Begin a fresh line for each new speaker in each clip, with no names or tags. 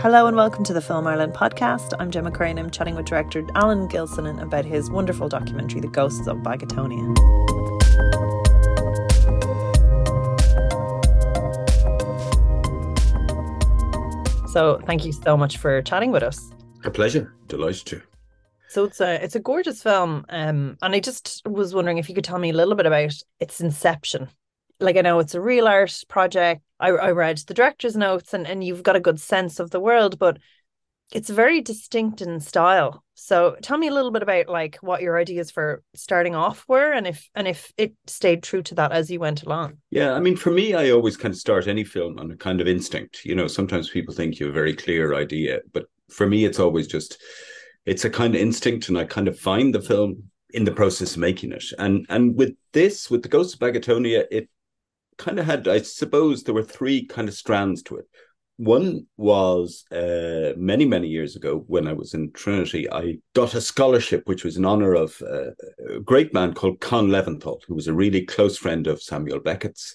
Hello and welcome to the Film Ireland podcast. I'm Gemma Crane. I'm chatting with director Alan Gilsenan about his wonderful documentary, The Ghosts of Baggotonia. So, thank you so much for chatting with us.
A pleasure. Delighted to.
So it's a it's a gorgeous film, um, and I just was wondering if you could tell me a little bit about its inception. Like I know it's a real art project. I, I read the director's notes, and and you've got a good sense of the world, but it's very distinct in style. So tell me a little bit about like what your ideas for starting off were, and if and if it stayed true to that as you went along.
Yeah, I mean, for me, I always kind of start any film on a kind of instinct. You know, sometimes people think you have a very clear idea, but for me, it's always just it's a kind of instinct, and I kind of find the film in the process of making it. And and with this, with the Ghost of Baggotonia, it kind of had, I suppose, there were three kind of strands to it. One was uh, many, many years ago when I was in Trinity, I got a scholarship, which was in honor of uh, a great man called Con Leventhal, who was a really close friend of Samuel Beckett's.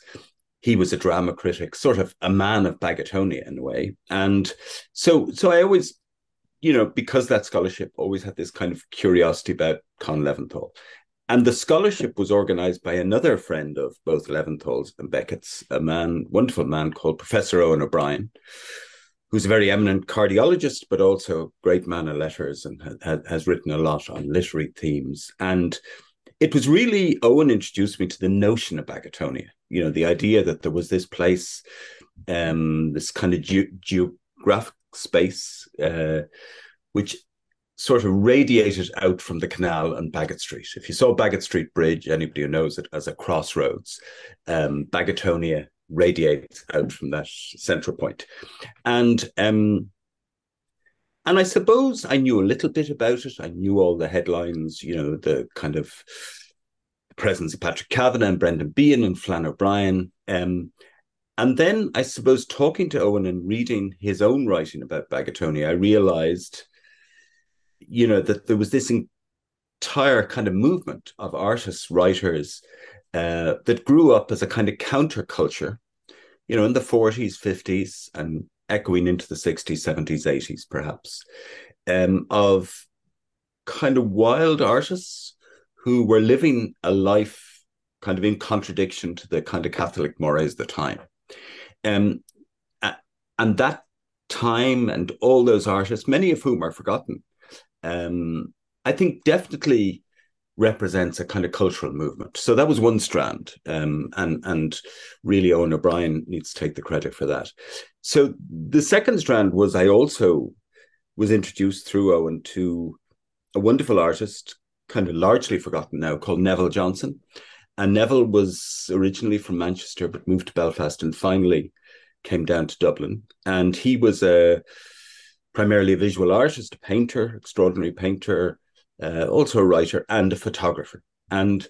He was a drama critic, sort of a man of Baggotonia in a way. And so, so I always you know, because that scholarship always had this kind of curiosity about Con Leventhal. And the scholarship was organized by another friend of both Leventhal's and Beckett's, a man, wonderful man called Professor Eoin O'Brien, who's a very eminent cardiologist, but also a great man of letters and ha- has written a lot on literary themes. And it was really Eoin introduced me to the notion of Baggotonia, you know, the idea that there was this place, um, this kind of ge- geographic space, uh, which sort of radiated out from the canal and Baggot Street. If you saw Baggot Street Bridge, anybody who knows it as a crossroads, um, radiates out from that central point. And um, and I suppose I knew a little bit about it. I knew all the headlines, you know, the kind of presence of Patrick Kavanagh and Brendan Behan and Flann O'Brien. Um, and then I suppose talking to Eoin and reading his own writing about Baggotonia, I realized, you know, that there was this entire kind of movement of artists, writers uh, that grew up as a kind of counterculture, you know, in the 40s, 50s, and echoing into the 60s, 70s, 80s, perhaps, um, of kind of wild artists who were living a life kind of in contradiction to the kind of Catholic mores of the time. Um, and that time and all those artists, many of whom are forgotten, um, I think definitely represents a kind of cultural movement. So that was one strand, um, and and really Eoin O'Brien needs to take the credit for that. So the second strand was I also was introduced through Eoin to a wonderful artist, kind of largely forgotten now, called Nevill Johnson. And Nevill was originally from Manchester, but moved to Belfast and finally came down to Dublin. And he was a primarily a visual artist, a painter, extraordinary painter, uh, also a writer and a photographer. And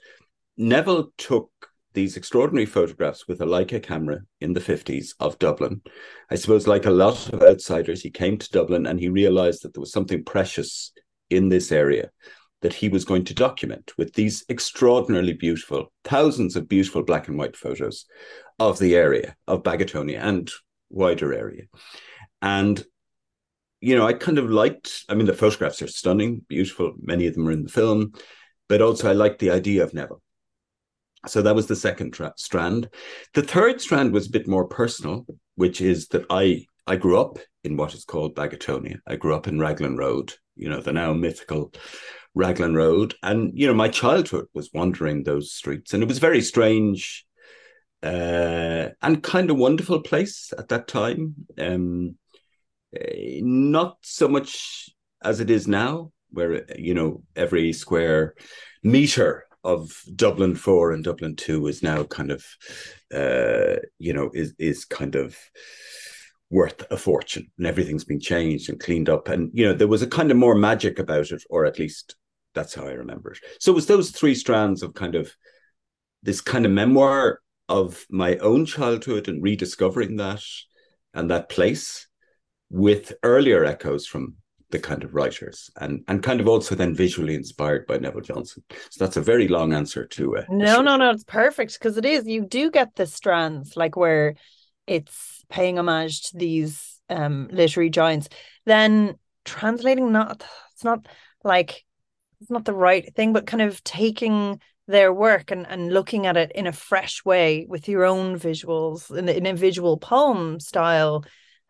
Nevill took these extraordinary photographs with a Leica camera in the 50s of Dublin. I suppose, like a lot of outsiders, he came to Dublin and he realized that there was something precious in this area that he was going to document with these extraordinarily beautiful, thousands of beautiful black and white photos of the area of Bagatonia and wider area. And, you know, I kind of liked, I mean, the photographs are stunning, beautiful. Many of them are in the film, but also I liked the idea of Nevill. So that was the second tra- strand. The third strand was a bit more personal, which is that I I grew up in what is called Baggotonia. I grew up in Raglan Road, you know, the now mythical Raglan Road. And, you know, my childhood was wandering those streets. And it was very strange uh, and kind of wonderful place at that time. Um, not so much as it is now, where, you know, every square meter of Dublin 4 and Dublin 2 is now kind of, uh, you know, is, is kind of worth a fortune and everything's been changed and cleaned up. And, you know, there was a kind of more magic about it, or at least that's how I remember it. So it was those three strands of kind of this kind of memoir of my own childhood and rediscovering that and that place with earlier echoes from the kind of writers and and kind of also then visually inspired by Nevill Johnson. So that's a very long answer to it.
No, no, no, it's perfect because it is you do get the strands like where it's paying homage to these um literary giants, then translating not it's not like it's not the right thing, but kind of taking their work and, and looking at it in a fresh way with your own visuals in, in a visual poem style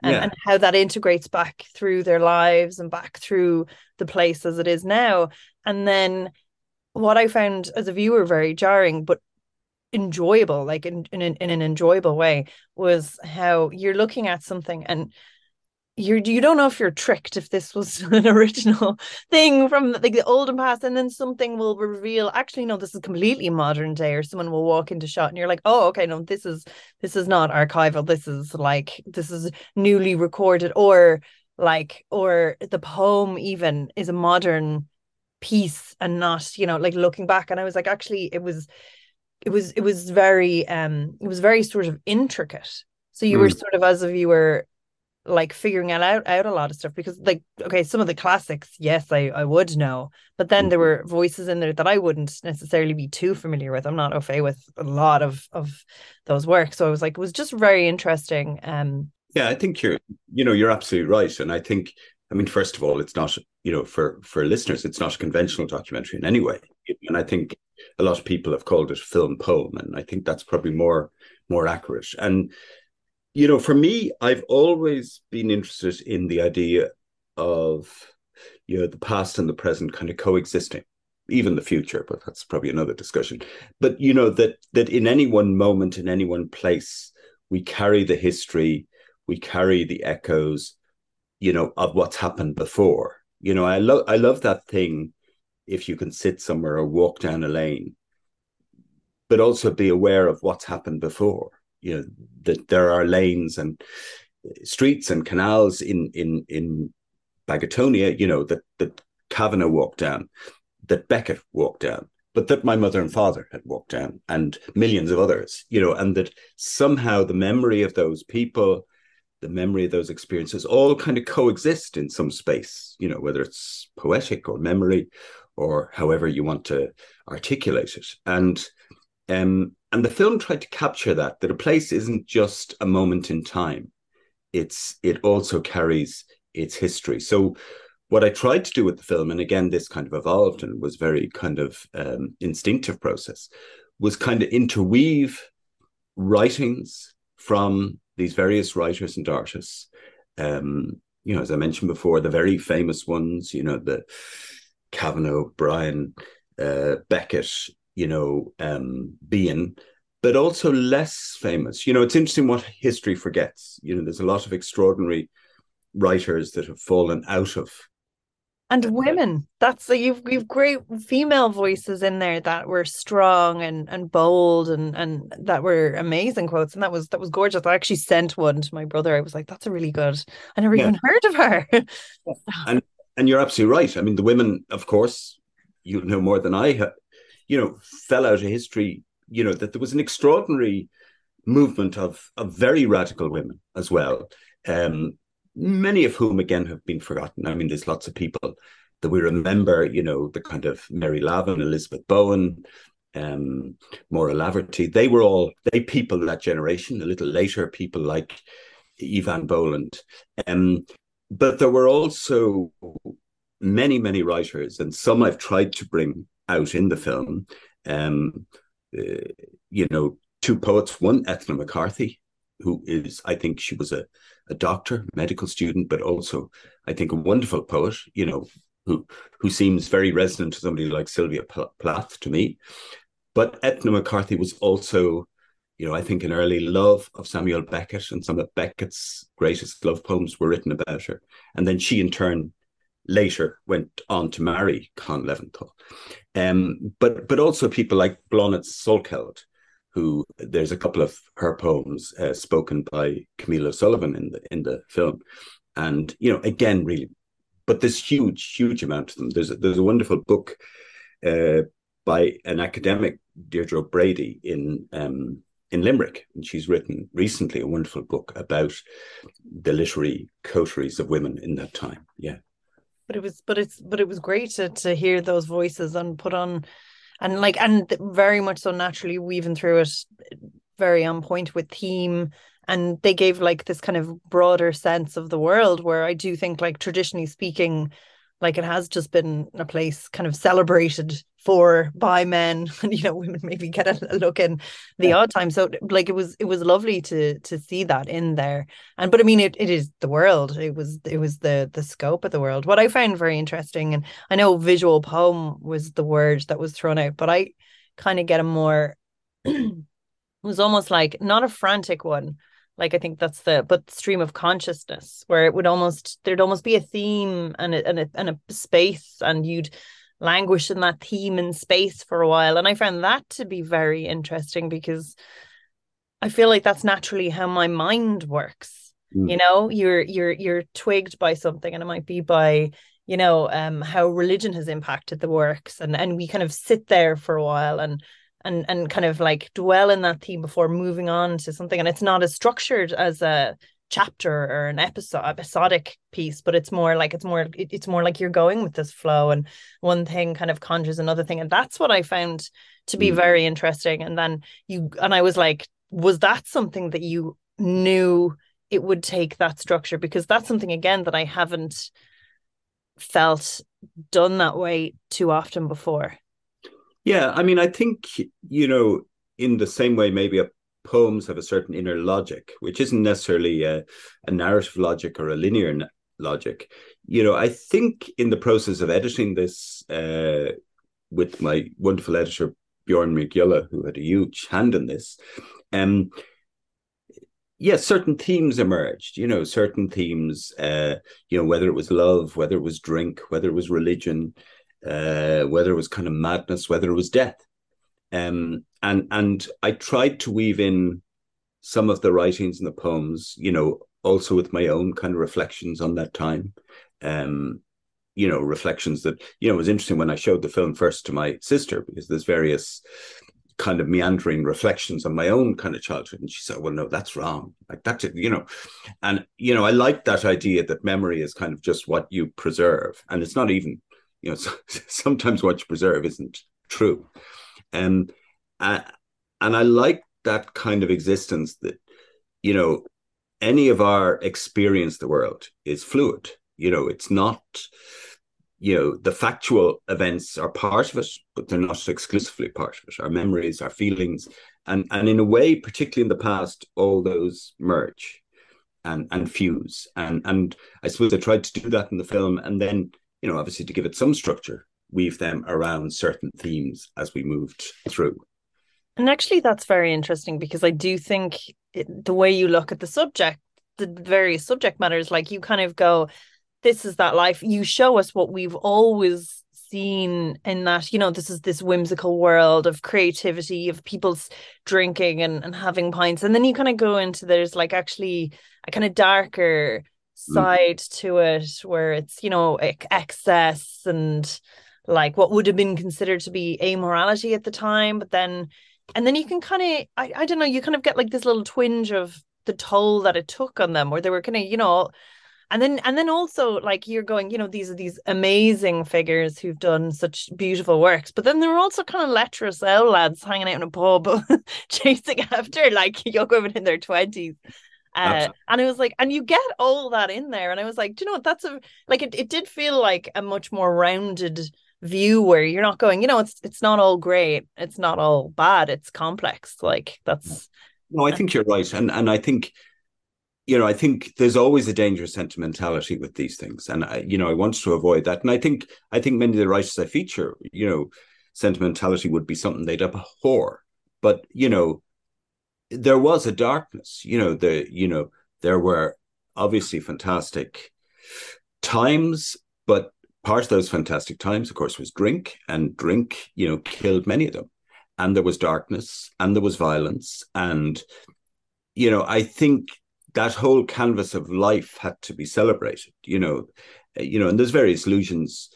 and, yeah. and how that integrates back through their lives and back through the place as it is now. And then what I found as a viewer very jarring, but enjoyable, like in, in, in an enjoyable way, was how you're looking at something and you you don't know if you're tricked if this was an original thing from like the olden past and then something will reveal actually no this is completely modern day or someone will walk into shot and you're like oh okay no this is this is not archival this is like this is newly recorded or like or the poem even is a modern piece and not you know like looking back and I was like actually it was it was it was very um it was very sort of intricate so you mm. were sort of as a viewer like figuring out out a lot of stuff because like okay some of the classics yes i i would know but then there mm-hmm. were voices in there that i wouldn't necessarily be too familiar with. I'm not au fait with a lot of of those works. So i was like it was just very interesting um
yeah i think you're you know you're absolutely right. And i think i mean first of all it's not you know for for listeners it's not a conventional documentary in any way. And i think a lot of people have called it film poem. And i think that's probably more more accurate. And you know, for me, I've always been interested in the idea of, you know, the past and the present kind of coexisting, even the future, but that's probably another discussion. But you know that that in any one moment, in any one place, we carry the history, we carry the echoes, you know, of what's happened before. You know, I love I love that thing. If you can sit somewhere or walk down a lane, but also be aware of what's happened before you know that there are lanes and streets and canals in in in Baggotonia, you know that that Kavanagh walked down, that Beckett walked down, but that my mother and father had walked down, and millions of others, you know, and that somehow the memory of those people, the memory of those experiences, all kind of coexist in some space, you know, whether it's poetic or memory, or however you want to articulate it, and um, and the film tried to capture that that a place isn't just a moment in time. It's it also carries its history. So what i tried to do with the film and again this kind of evolved and was very kind of um, instinctive process was kind of interweave writings from these various writers and artists. Um, you know as i mentioned before the very famous ones you know the kavanagh brian uh, beckett you know, um, being, but also less famous. You know, it's interesting what history forgets. You know, there's a lot of extraordinary writers that have fallen out of
and women. That's a, you've you've great female voices in there that were strong and and bold and and that were amazing quotes. And that was that was gorgeous. I actually sent one to my brother. I was like that's a really good. I never yeah. even heard of her.
And and you're absolutely right. I mean the women of course you know more than i you know, fell out of history, you know, that there was an extraordinary movement of, of very radical women as well. Um, many of whom again have been forgotten. I mean, there's lots of people that we remember, you know, the kind of Mary Lavin, Elizabeth Bowen, um, Maura Laverty. They were all they people that generation. A little later, people like Eavan Boland. Um, but there were also many, many writers, and some I've tried to bring out in the film. Um, uh, you know, two poets, one Ethna McCarthy, who is, I think she was a, a doctor, medical student, but also, I think, a wonderful poet, you know, who who seems very resonant to somebody like Sylvia Plath to me. But Ethna McCarthy was also, you know, I think an early love of Samuel Beckett, and some of Beckett's greatest love poems were written about her. And then she, in turn, later went on to marry Con Leventhal. Um, but but also people like Blánaid Salkeld, who there's a couple of her poems uh, spoken by Camille O'Sullivan in the in the film, and you know again really, but there's huge huge amount of them. There's a, there's a wonderful book uh, by an academic Deirdre Brady in um, in Limerick, and she's written recently a wonderful book about the literary coteries of women in that time. Yeah
but it was but it's but it was great to to hear those voices and put on and like and very much so naturally weaving through it very on point with theme. And they gave like this kind of broader sense of the world where I do think like traditionally speaking like it has just been a place kind of celebrated for by men and you know women maybe get a, look in the yeah. odd time. So like it was it was lovely to to see that in there. And but i mean it, it is the world. It was it was the the scope of the world. What i found very interesting and i know visual poem was the word that was thrown out but i kind of get a more it was almost like not a frantic one like i think that's the but stream of consciousness where it would almost there'd almost be a theme and a, and a, and a space and you'd languish in that theme and space for a while. And i found that to be very interesting because i feel like that's naturally how my mind works. Mm. you know you're you're you're twigged by something and it might be by you know um how religion has impacted the works. And and we kind of sit there for a while and and and kind of like dwell in that theme before moving on to something. And it's not as structured as a chapter or an episode episodic piece but it's more like it's more it's more like you're going with this flow and one thing kind of conjures another thing. And that's what i found to be mm. very interesting. And then you and i was like was that something that you knew it would take that structure? Because that's something again that i haven't felt done that way too often before.
Yeah, I mean, I think you know, in the same way, maybe a poems have a certain inner logic, which isn't necessarily a, a narrative logic or a linear logic. You know, I think in the process of editing this uh, with my wonderful editor Bjorn McGulla, who had a huge hand in this, um, yes, yeah, certain themes emerged. You know, certain themes. Uh, you know, whether it was love, whether it was drink, whether it was religion, uh, whether it was kind of madness, whether it was death. Um, and and I tried to weave in some of the writings and the poems, you know, also with my own kind of reflections on that time. Um, you know, reflections that, you know, was interesting when I showed the film first to my sister because there's various kind of meandering reflections on my own kind of childhood. And she said, Well, no, that's wrong. Like that's it, you know. And, you know, I like that idea that memory is kind of just what you preserve. And it's not even you know, sometimes what you preserve isn't true. And and I like that kind of existence that, you know, any of our experience the world is fluid. You know, it's not, you know, the factual events are part of it, but they're not exclusively part of it. Our memories, our feelings, and and in a way, particularly in the past, all those merge and and fuse. And and I suppose I tried to do that in the film, and then you know, obviously to give it some structure, weave them around certain themes as we moved through.
And actually, that's very interesting because I do think it, the way you look at the subject, the various subject matters, like you kind of go, this is that life. You show us what we've always seen in that, you know, this is this whimsical world of creativity, of people's drinking and, and having pints. And then you kind of go into there's like actually a kind of darker Mm. side mm. to it where it's you know excess and like what would have been considered to be amorality at the time but then and then you can kind of I, I don't know you kind of get like this little twinge of the toll that it took on them where they were kind of you know and then and then also like you're going you know these are these amazing figures who've done such beautiful works but then there are also kind of lecherous old lads hanging out in a pub chasing after like young women in their 20s uh, and it was like, and you get all that in there. And I was like, do you know what? That's a like it, it did feel like a much more rounded view where you're not going, you know, it's it's not all great, it's not all bad, it's complex. Like that's
no, I think you're right. And and I think you know, I think there's always a dangerous sentimentality with these things, and I, you know, I want to avoid that. And I think, I think many of the writers I feature, you know, sentimentality would be something they'd abhor. But you know, there was a darkness you know the you know there were obviously fantastic times but part of those fantastic times of course was drink and drink you know killed many of them and there was darkness and there was violence and you know i think that whole canvas of life had to be celebrated you know eh, you know and there's various allusions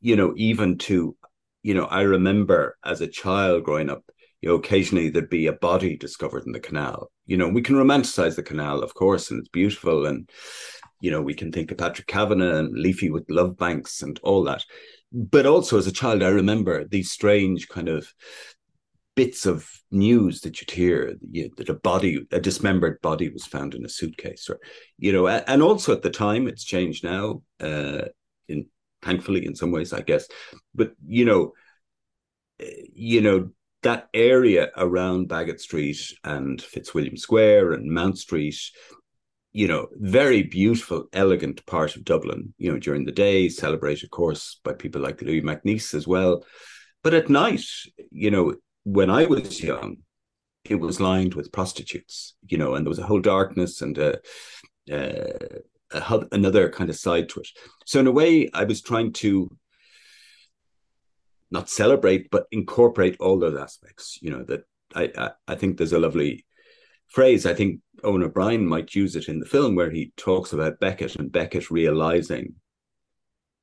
you know even to you know i remember as a child growing up you know, occasionally there'd be a body discovered in the canal. You know, we can romanticize the canal, of course, and it's beautiful. And, you know, we can think of Patrick Kavanagh and Leafy with love banks and all that. But also as a child, I remember these strange kind of bits of news that you'd hear you know, that a body, a dismembered body, was found in a suitcase, or you know, and also at the time, it's changed now. Uh, in thankfully, in some ways, I guess, but you know, you know that area around Baggot Street and Fitzwilliam Square and Mount Street, you know, very beautiful, elegant part of Dublin, you know, during the day, celebrated, of course, by people like Louis MacNeice as well. But at night, you know, when I was young, it was lined with prostitutes, you know, and there was a whole darkness and a, a, a, another kind of side to it. So in a way, I was trying to not celebrate, but incorporate all those aspects. You know that I, I, I think there's a lovely phrase. I think Eoin O'Brien might use it in the film where he talks about Beckett and Beckett realizing,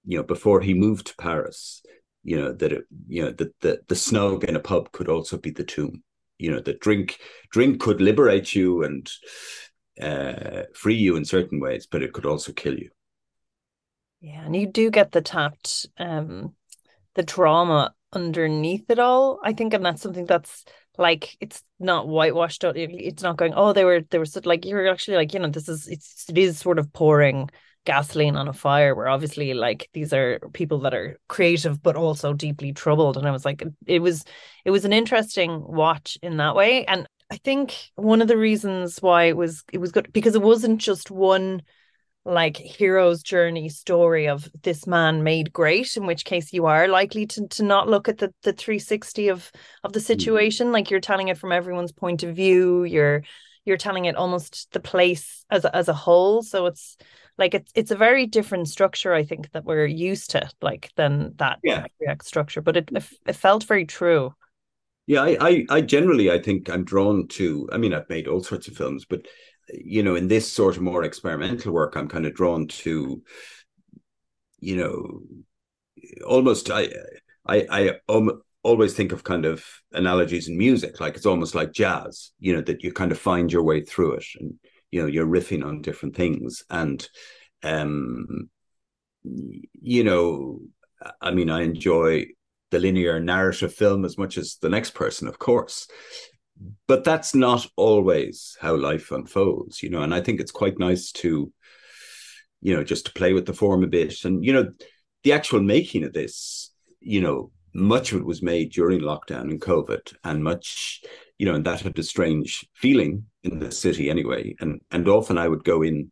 you know, before he moved to Paris, you know that it, you know that the the snog in a pub could also be the tomb you know that drink drink could liberate you and uh, free you in certain ways but it could also kill you
yeah and you do get the tapped um the drama underneath it all i think and that's something that's like it's not whitewashed it's not going oh they were they were like you're actually like you know this is it's it is sort of pouring gasoline on a fire where obviously like these are people that are creative but also deeply troubled. And i was like it was it was an interesting watch in that way. And i think one of the reasons why it was it was good because it wasn't just one like hero's journey story of this man made great in which case you are likely to to not look at the the 360 of of the mm. situation mm. like you're telling it from everyone's point of view you're you're telling it almost the place as a, as a whole so it's like it's it's a very different structure i think that we're used to like than that
yeah.
react structure but it, it felt very true
yeah I, I i generally i think i'm drawn to i mean i've made all sorts of films but you know in this sort of more experimental work i'm kind of drawn to you know almost i i i um, always think of kind of analogies in music like it's almost like jazz you know that you kind of find your way through it and you know you're riffing on different things. And um you know i mean i enjoy the linear narrative film as much as the next person of course but that's not always how life unfolds you know and i think it's quite nice to you know just to play with the form a bit and you know the actual making of this you know much of it was made during lockdown and covid and much you know and that had a strange feeling in the city anyway. And and often I would go in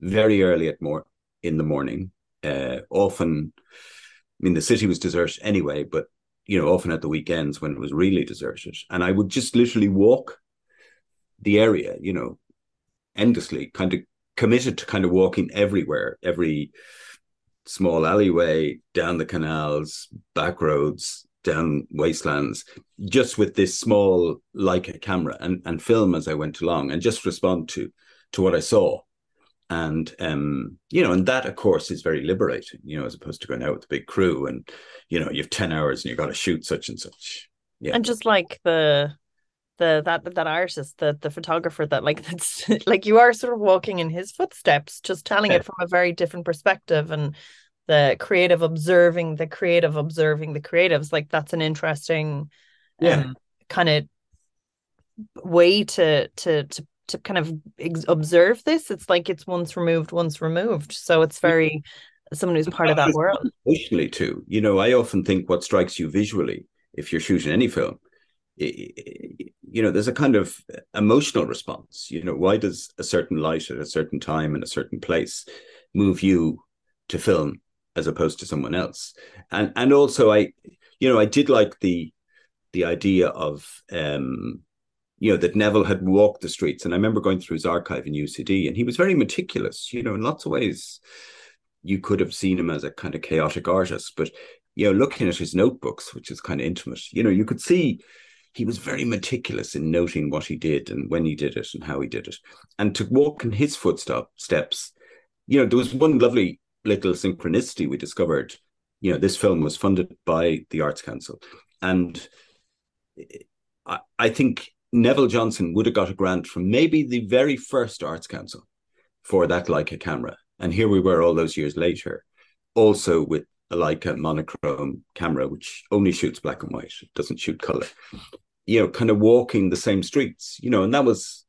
very early at more in the morning. Uh, often, I mean, the city was deserted anyway, but you know, often at the weekends when it was really deserted, and I would just literally walk the area, you know, endlessly, kind of committed to kind of walking everywhere, every small alleyway, down the canals, back roads, down wastelands just with this small Leica camera and, and film as I went along and just respond to to what I saw. And um, you know, and that of course is very liberating, you know, as opposed to going out with a big crew and you know, you've 10 hours and you've got to shoot such and such.
Yeah. And just like the the that that artist, the the photographer that like that's like you are sort of walking in his footsteps, just telling yeah. it from a very different perspective and the creative observing the creative observing the creatives like that's an interesting
yeah. um,
kind of way to to to to kind of ex- observe this it's like it's once removed once removed. So it's very someone who's part of that world.
emotionally too. You know i often think what strikes you visually if you're shooting any film you know there's a kind of emotional response. You know why does a certain light at a certain time in a certain place move you to film as opposed to someone else. And and also I, you know, I did like the the idea of um, you know, that Nevill had walked the streets. And I remember going through his archive in UCD and he was very meticulous, you know, in lots of ways you could have seen him as a kind of chaotic artist, but you know, looking at his notebooks, which is kind of intimate, you know, you could see he was very meticulous in noting what he did and when he did it and how he did it. And to walk in his footsteps, you know, there was one lovely little synchronicity we discovered you know this film was funded by the arts council and I, I think nevill johnson would have got a grant from maybe the very first arts council for that leica camera and here we were all those years later also with a leica monochrome camera which only shoots black and white it doesn't shoot color you know, kind of walking the same streets, you know, and that was,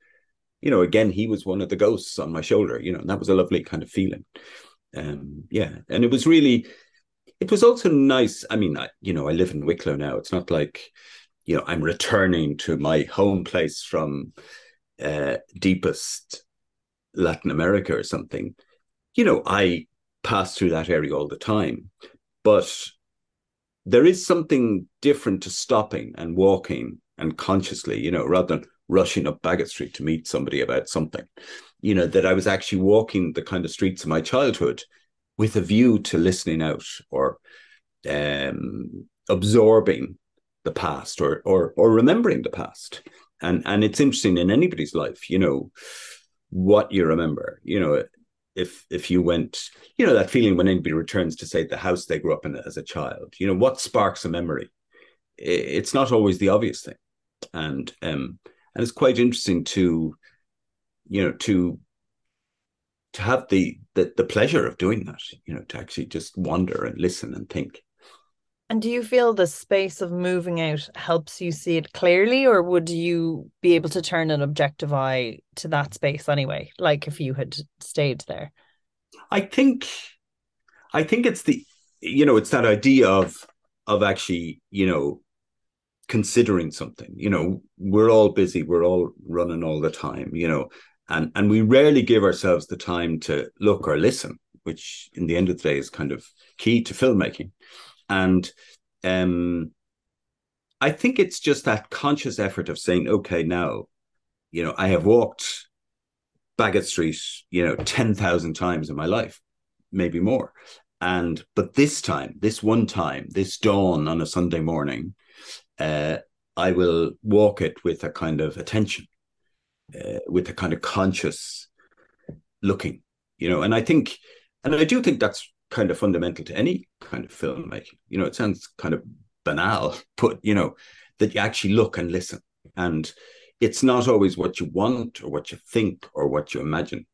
you know, again, he was one of the ghosts on my shoulder, you know, and that was a lovely kind of feeling. Um, yeah. And it was really, it was also nice. I mean, I, you know, I live in Wicklow now. It's not like, you know, I'm returning to my home place from uh, deepest Latin America or something. You know, I pass through that area all the time, but there is something different to stopping and walking and consciously, you know, rather than rushing up Baggot Street to meet somebody about something. You know, that I was actually walking the kind of streets of my childhood with a view to listening out or um, absorbing the past or or or remembering the past. And and it's interesting in anybody's life, you know, what you remember. You know, if if you went, you know, that feeling when anybody returns to say the house they grew up in as a child, you know, what sparks a memory? It's not always the obvious thing, and um, and it's quite interesting to, you know, to to have the, the the pleasure of doing that, you know, to actually just wander and listen and think.
And do you feel the space of moving out helps you see it clearly, or would you be able to turn an objective eye to that space anyway, like if you had stayed there?
I think, I think it's the, you know, it's that idea of of actually, you know, considering something. You know, we're all busy, we're all running all the time, you know, and and we rarely give ourselves the time to look or listen, which in the end of the day is kind of key to filmmaking and um, I think it's just that conscious effort of saying, okay, now, you know, I have walked Baggot Street, you know, 10,000 times in my life, maybe more. And, but this time, this one time, this dawn on a Sunday morning, uh, I will walk it with a kind of attention, uh, with a kind of conscious looking, you know, and I think, and I do think that's kind of fundamental to any kind of filmmaking. You know, it sounds kind of banal, but you know, that you actually look and listen. And it's not always what you want or what you think or what you imagine.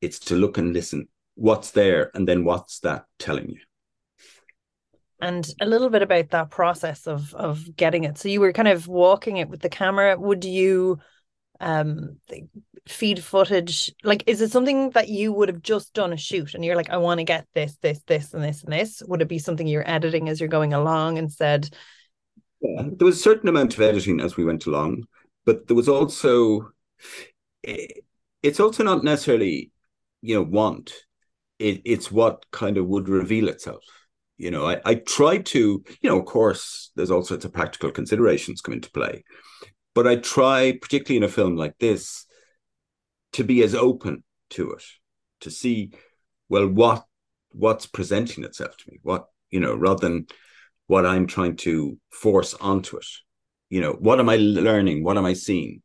It's to look and listen. What's there, and then what's that telling you?
And a little bit about that process of of getting it. So you were kind of walking it with the camera. Would you um feed footage. Like is it something that you would have just done a shoot and you're like i want to get this this this and this and this would it be something you're editing as you're going along instead?
Yeah, there was a certain amount of editing as we went along but there was also it's also not necessarily you know want. It, it's what kind of would reveal itself. You know I, I try to you know of course there's all sorts of practical considerations come into play but I try, particularly in a film like this, to be as open to it, to see, well, what what's presenting itself to me, what you know, rather than what I'm trying to force onto it. You know, what am I learning? What am I seeing?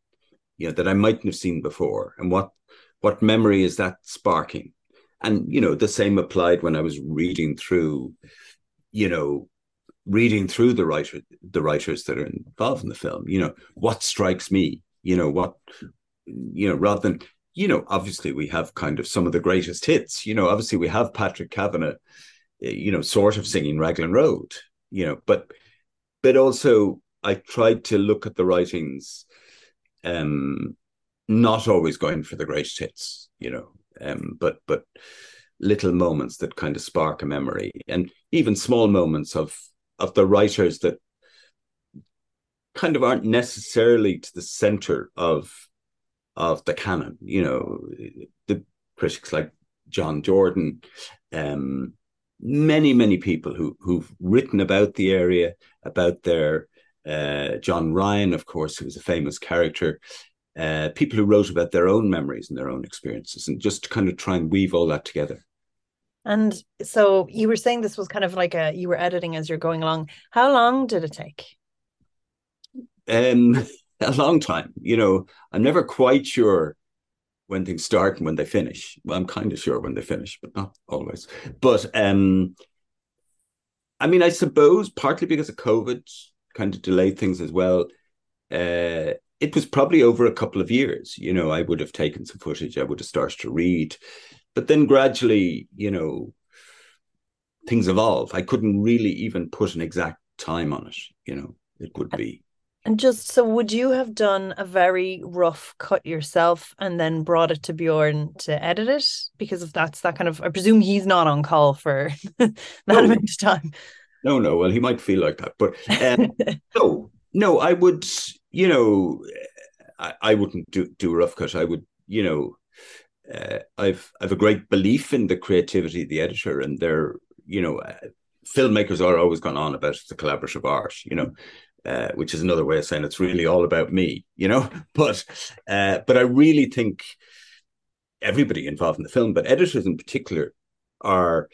You know, that I mightn't have seen before, and what what memory is that sparking? And you know, the same applied when I was reading through, you know, reading through the writer the writers that are involved in the film you know what strikes me you know what you know rather than you know obviously we have kind of some of the greatest hits you know obviously we have patrick kavanagh eh, you know sort of singing raglan road you know but but also i tried to look at the writings um not always going for the greatest hits you know um but but little moments that kind of spark a memory and even small moments of of the writers that kind of aren't necessarily to the center of of the canon. You know, the critics like John Jordan, um, many many people who who've written about the area, about their uh, John Ryan, of course, who was a famous character. Uh, people who wrote about their own memories and their own experiences, and just to kind of try and weave all that together.
And so you were saying this was kind of like a you were editing as you're going along. How long did it take?
Um, a long time. You know, I'm never quite sure when things start and when they finish. Well, I'm kind of sure when they finish, but not always. But um, I mean, I suppose partly because of COVID kind of delayed things as well. Uh, it was probably over a couple of years. You know, I would have taken some footage. I would have started to read but then gradually, you know, things evolve. I couldn't really even put an exact time on it. You know, it would be.
And just so, would you have done a very rough cut yourself and then brought it to Bjorn to edit it? Because if that's that kind of, I presume he's not on call for that no. amount of time.
No, no. Well, he might feel like that, but um, no, no. I would, you know, I, I wouldn't do do a rough cut. I would, you know, uh, I've I've a great belief in the creativity of the editor, and their, you know, uh, filmmakers are always gone on about the collaborative art, you know, uh, which is another way of saying it's really all about me, you know. But uh, but I really think everybody involved in the film, but editors in particular, are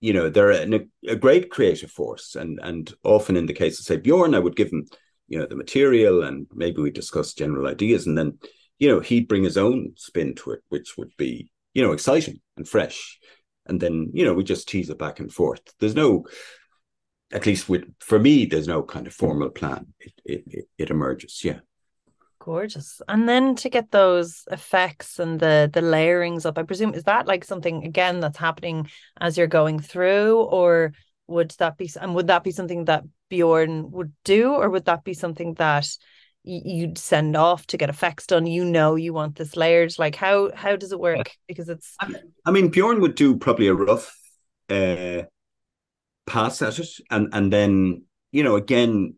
you know they're a, a great creative force, and and often in the case of say Bjorn, I would give him you know the material, and maybe we discuss general ideas, and then you know he'd bring his own spin to it, which would be you know exciting and fresh, and then you know we just tease it back and forth. There's no at least with for me, there's no kind of formal plan. It it, it emerges, yeah.
Gorgeous. And then to get those effects and the the layerings up, I presume is that like something again that's happening as you're going through, or would that be and would that be something that Bjorn would do, or would that be something that you'd send off to get effects done you know you want this layered like how how does it work? Because it's
i mean bjorn would do probably a rough uh pass at it and and then you know again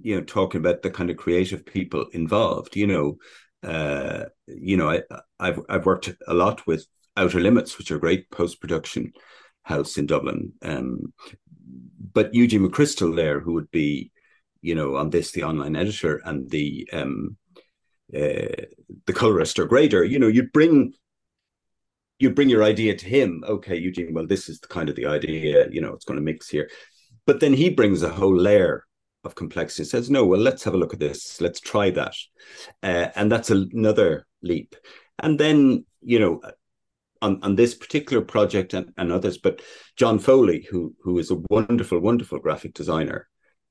you know talking about the kind of creative people involved you know uh you know I, i've i've worked a lot with outer limits which are great post-production house in dublin um but eugene mcchrystal there who would be you know on this the online editor and the um uh, the colorist or grader you know you'd bring you bring your idea to him. Okay eugene well this is the kind of the idea you know it's going to mix here. But then he brings a whole layer of complexity says no well let's have a look at this. Let's try that. Uh, and that's another leap. And then you know on, on this particular project and, and others but john foley who who is a wonderful wonderful graphic designer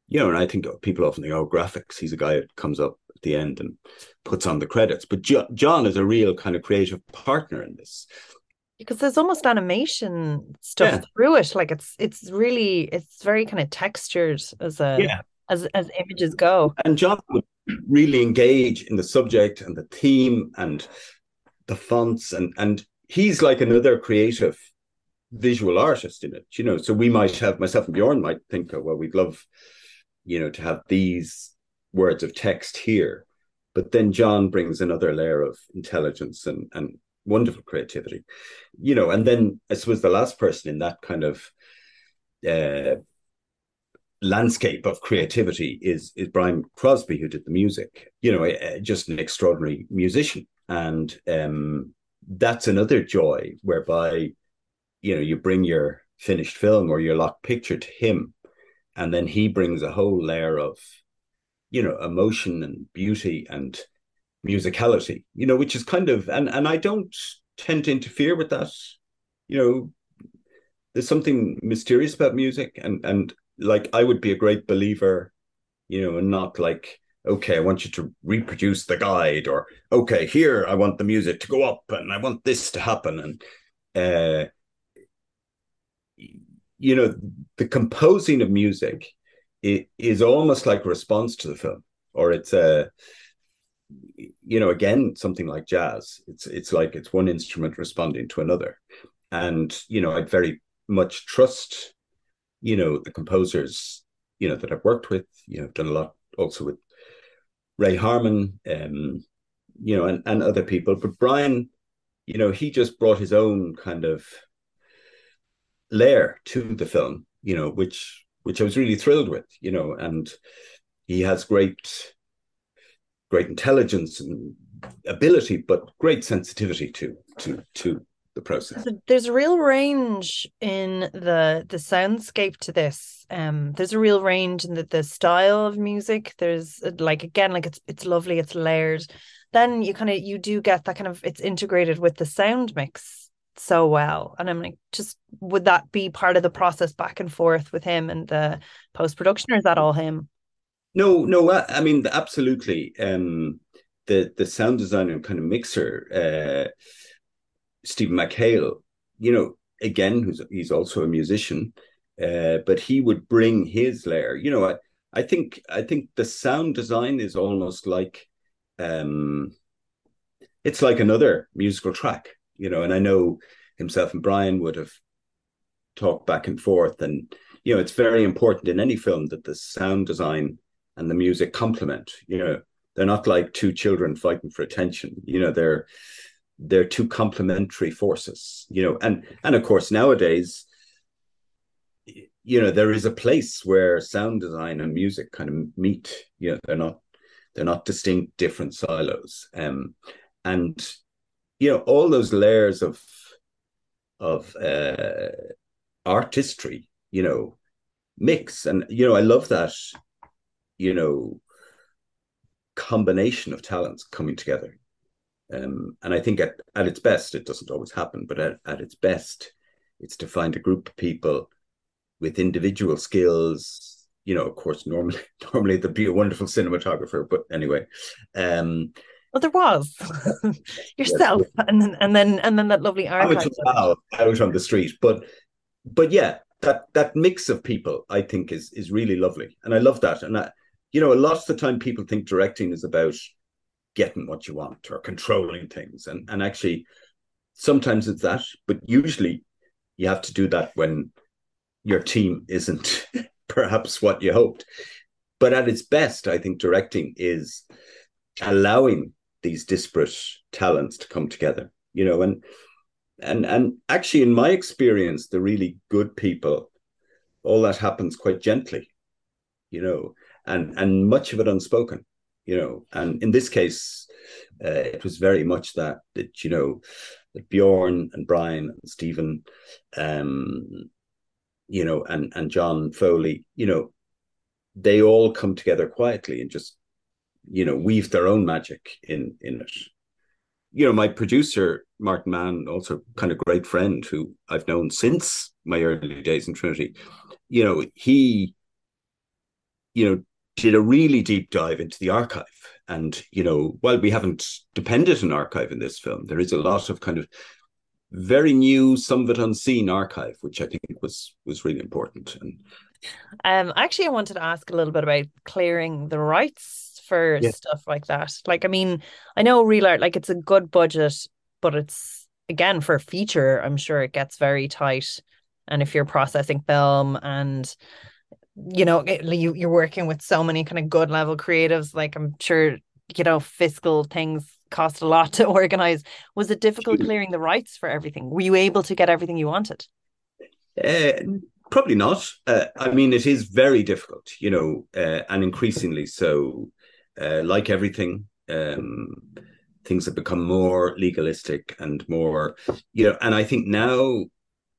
you know and i think people often think oh graphics he's a guy that comes up at the end and puts on the credits. But jo- john is a real kind of creative partner in this.
Because there's almost animation stuff yeah. through it. Like it's it's really it's very kind of textured as a yeah. as as images go.
And john would really engage in the subject and the theme and the fonts and and he's like another creative visual artist in it you know? So we might have myself and bjorn might think oh well we'd love you know to have these words of text here but then john brings another layer of intelligence and and wonderful creativity, you know. And then I suppose the last person in that kind of uh, landscape of creativity is is Brian Crosby, who did the music. You know, uh, just an extraordinary musician, and um, that's another joy whereby you know you bring your finished film or your locked picture to him, and then he brings a whole layer of you know emotion and beauty and musicality, you know, which is kind of and and I don't tend to interfere with that. You know, there's something mysterious about music, and and like I would be a great believer, you know, and not like okay, I want you to reproduce the guide, or okay, here I want the music to go up, and I want this to happen, and uh, you know, the composing of music is almost like a response to the film, or it's a you know again something like jazz. It's it's like it's one instrument responding to another. And you know i'd very much trust you know the composers you know that i've worked with. You know I've done a lot also with ray harman um you know and, and other people. But brian you know he just brought his own kind of layer to the film you know which which i was really thrilled with you know and he has great great intelligence and ability, but great sensitivity to to to the process.
There's a real range in the the soundscape to this. Um, there's a real range in the, the style of music. There's uh, like again, like it's it's lovely, it's layered. Then you kind of you do get that kind of it's integrated with the sound mix so well. And I'm like, just would that be part of the process back and forth with him and the post production, or is that all him?
No, no, I mean absolutely. Um, the the sound designer and kind of mixer, uh, Stephen McHale, you know, again, who's he's also a musician, uh, but he would bring his layer. You know, I, I think I think the sound design is almost like um it's like another musical track, you know, and I know himself and Brian would have talked back and forth and you know it's very important in any film that the sound design and the music complement you know they're not like two children fighting for attention you know they're they're two complementary forces you know and and of course nowadays you know there is a place where sound design and music kind of meet you know they're not they're not distinct different silos um and you know all those layers of of uh artistry you know mix. And you know i love that you know combination of talents coming together. Um, and i think at, at its best it doesn't always happen but at, at its best it's to find a group of people with individual skills. You know of course normally normally there'd be a wonderful cinematographer but anyway um
well, there was yourself, yes. and then and then and then that lovely art.
Out, out on the street, but but yeah, that that mix of people, I think, is is really lovely, and I love that. And I, you know, a lot of the time people think directing is about getting what you want or controlling things, and and actually, sometimes it's that, but usually you have to do that when your team isn't perhaps what you hoped. But at its best, I think directing is allowing these disparate talents to come together. You know, and and and actually, in my experience, the really good people, all that happens quite gently. You know, and and much of it unspoken. You know, and in this case, uh, it was very much that that you know that Bjorn and Brian and Stephen, um, you know, and and John Foley, you know, they all come together quietly and just, you know, weave their own magic in in it. You know, my producer Martin Mann, also kind of great friend who I've known since my early days in Trinity. You know, he, you know, did a really deep dive into the archive. And, you know, while we haven't depended on archive in this film, there is a lot of kind of very new, some of it unseen archive, which I think was was really important. And
um, actually, I wanted to ask a little bit about clearing the rights for yeah. stuff like that. Like, I mean, I know real art, like it's a good budget, but it's again for a feature. I'm sure it gets very tight. And if you're processing film and you know it, you you're working with so many kind of good level creatives, like I'm sure you know fiscal things cost a lot to organize. Was it difficult clearing the rights for everything? Were you able to get everything you wanted?
Uh, probably not. Uh, I mean, it is very difficult, you know, uh, and increasingly so. Uh, like everything, um, things have become more legalistic and more, you know, and I think now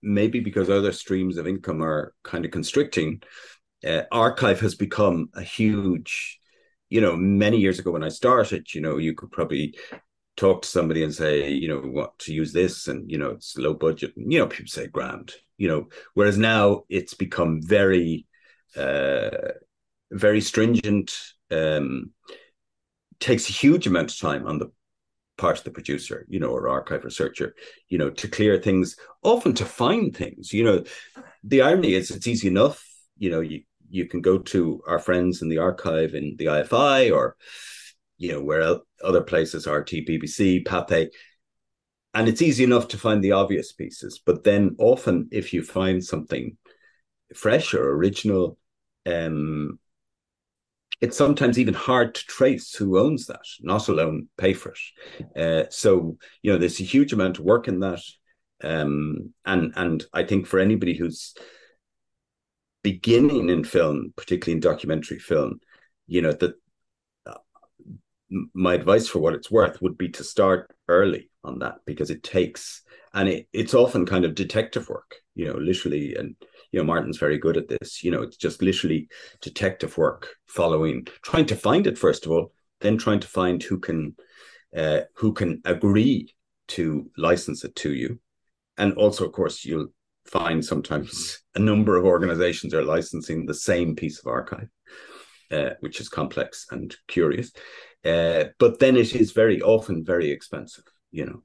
maybe because other streams of income are kind of constricting, uh, archive has become a huge you know, many years ago when I started, you know, you could probably talk to somebody and say, you know, what to use this, and you know, it's low budget. You know, people say grand. You know, whereas now it's become very, uh, very stringent. Um, takes a huge amount of time on the part of the producer, you know, or archive researcher, you know, to clear things, often to find things. You know, the irony is it's easy enough. You know, you you can go to our friends in the archive in the IFI or you know where other places RT, BBC, Pathé, and it's easy enough to find the obvious pieces. But then often, if you find something fresh or original, um, it's sometimes even hard to trace who owns that, not alone pay for it. Uh, so you know, there's a huge amount of work in that, um, and and I think for anybody who's beginning in film, particularly in documentary film, you know, that uh, my advice for what it's worth would be to start early on that because it takes and it, it's often kind of detective work, you know, literally and you know, Martin's very good at this. You know, it's just literally detective work, following, trying to find it first of all, then trying to find who can uh, who can agree to license it to you, and also, of course, you'll find sometimes a number of organizations are licensing the same piece of archive, uh, which is complex and curious. Uh, but then it is very often very expensive, you know,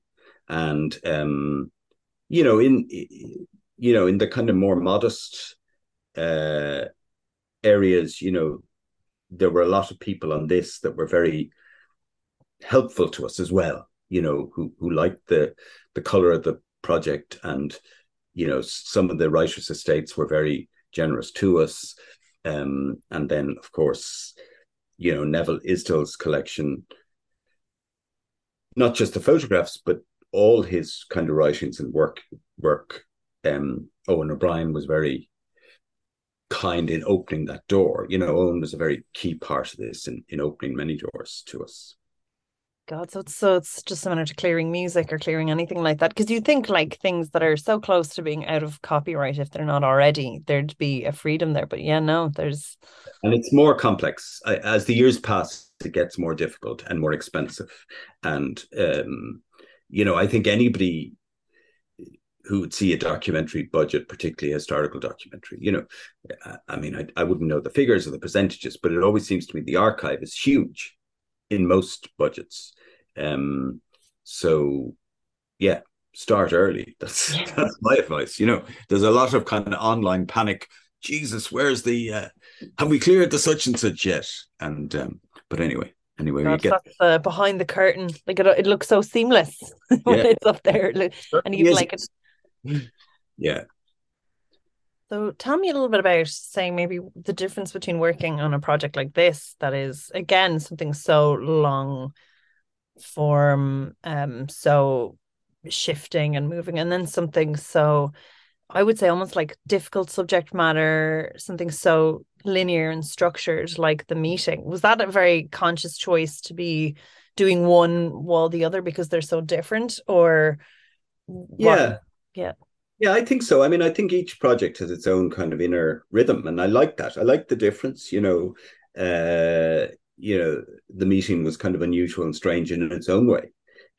and um, you know in you know in the kind of more modest uh, areas, you know, there were a lot of people on this that were very helpful to us as well. You know, who who liked the the color of the project, and you know, some of the writers' estates were very generous to us. Um, and then, of course, you know, Nevill Isdall's collection, not just the photographs, but all his kind of writings and work work. Um, Eoin O'Brien was very kind in opening that door. You know, Eoin was a very key part of this in, in opening many doors to us.
God, so it's so it's just similar to clearing music or clearing anything like that. Because you think like things that are so close to being out of copyright, if they're not already, there'd be a freedom there. But yeah, no, there's
and it's more complex as the years pass. It gets more difficult and more expensive, and um, you know, I think anybody who would see a documentary budget, particularly a historical documentary. You know, I mean, I, I wouldn't know the figures or the percentages, but it always seems to me the archive is huge in most budgets. Um, so, yeah, start early. That's that's my advice. You know, there's a lot of kind of online panic. Jesus, where's the? Uh, have we cleared the such and such yet? And um, but anyway, anyway, God,
we get uh, behind the curtain. Like it, it looks so seamless when yeah. it's up there, and you like it
yeah.
So tell me a little bit about saying maybe the difference between working on a project like this that is again something so long form um so shifting and moving and then something so I would say almost like difficult subject matter something so linear and structured like the meeting was that a very conscious choice to be doing one while the other because they're so different or
yeah what?
Yeah.
Yeah, I think so. I mean, I think each project has its own kind of inner rhythm, and I like that. I like the difference. You know, uh, you know, the meeting was kind of unusual and strange in its own way.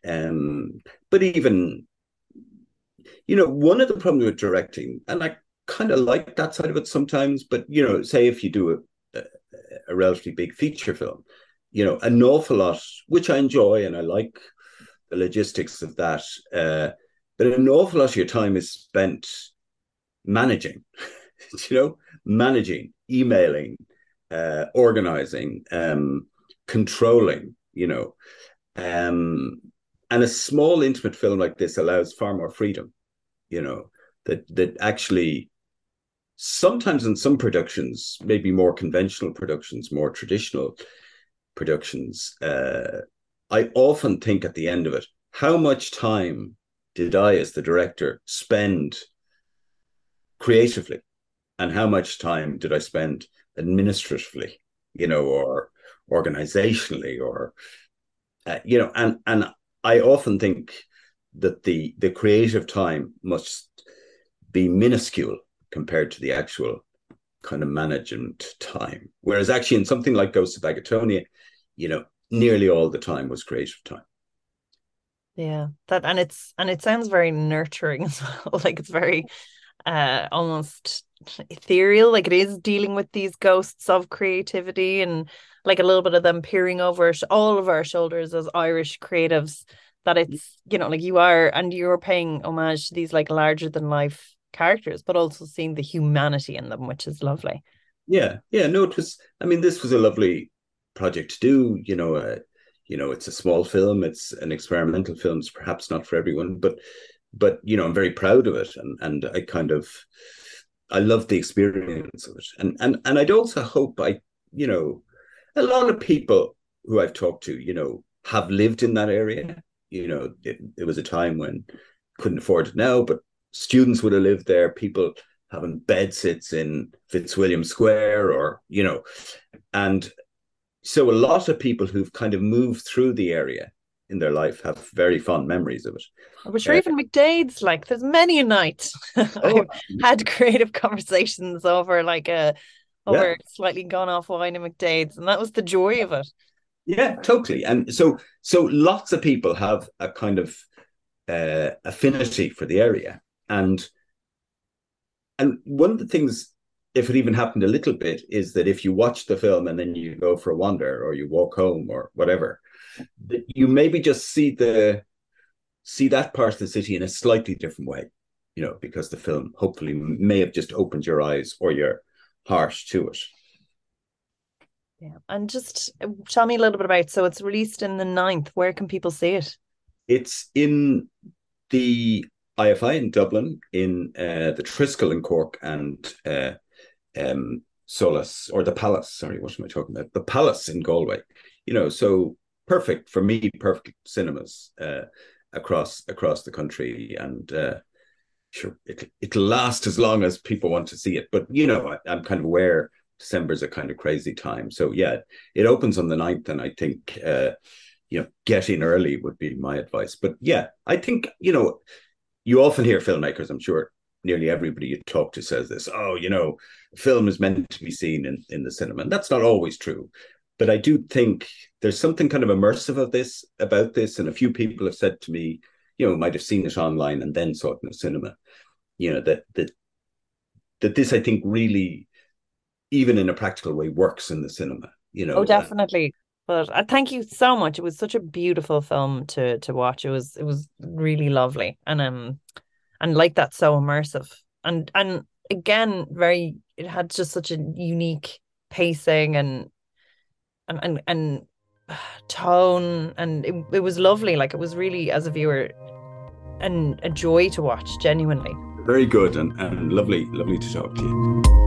Um, but even, you know, one of the problems with directing, and I kind of like that side of it sometimes. But you know, say if you do a, a relatively big feature film, you know, an awful lot, which I enjoy and I like the logistics of that. Uh, but an awful lot of your time is spent managing, you know, managing, emailing, uh, organizing, um, controlling, you know. Um, and a small intimate film like this allows far more freedom, you know, that that actually sometimes in some productions, maybe more conventional productions, more traditional productions, uh, I often think at the end of it, how much time did I, as the director, spend creatively, and how much time did I spend administratively, you know, or organizationally, or uh, you know, and and I often think that the the creative time must be minuscule compared to the actual kind of management time. Whereas actually in something like Ghosts of Baggotonia, you know, nearly all the time was creative time.
Yeah, that and it's and it sounds very nurturing as well. like it's very uh almost ethereal. Like it is dealing with these ghosts of creativity and like a little bit of them peering over all of our shoulders as Irish creatives. That it's you know like you are and you're paying homage to these like larger than life characters, but also seeing the humanity in them, which is lovely.
Yeah, yeah. No, it was. I mean, this was a lovely project to do. You know, uh, you know it's a small film it's an experimental film it's perhaps not for everyone but but you know i'm very proud of it and and i kind of i love the experience of it. And and and i'd also hope i you know a lot of people who i've talked to you know have lived in that area. You know it, it was a time when couldn't afford it now but students would have lived there people having bed sits in fitzwilliam square or you know and so a lot of people who've kind of moved through the area in their life have very fond memories of it.
I'm sure uh, even McDaid's like there's many a night oh, had creative conversations over like a over yeah. slightly gone off wine in McDaid's, and that was the joy of it.
Yeah, totally. And so so lots of people have a kind of uh, affinity for the area, and and one of the things if it even happened a little bit, is that if you watch the film and then you go for a wander or you walk home or whatever, you maybe just see the see that part of the city in a slightly different way, you know, because the film hopefully may have just opened your eyes or your heart to it.
Yeah. And just uh, tell me a little bit about so it's released in the 9th. Where can people see it?
It's in the IFI in Dublin, in uh, the Triskel in Cork, and uh, um, Solas or the Palace. Sorry, what am I talking about? The Palace in Galway. You know, so perfect for me. Perfect cinemas uh, across across the country, and uh, sure it it'll last as long as people want to see it. But you know, I, I'm kind of aware December's a kind of crazy time. So yeah, it opens on the 9th, and I think uh, you know, get in early would be my advice. But yeah, I think, you know, you often hear filmmakers, I'm sure nearly everybody you talk to says this, oh, you know, film is meant to be seen in, in the cinema. And that's not always true. But I do think there's something kind of immersive of this about this. And a few people have said to me, you know, might have seen it online and then saw it in the cinema. You know, that that that this I think really, even in a practical way, works in the cinema. You know,
oh, definitely. But uh, thank you so much. It was such a beautiful film to to watch. It was it was really lovely, and um, and like that, so immersive, and and again, very. It had just such a unique pacing and and and and tone, and it it was lovely. Like it was really, as a viewer, and a joy to watch. Genuinely,
very good and and lovely, lovely to talk to you.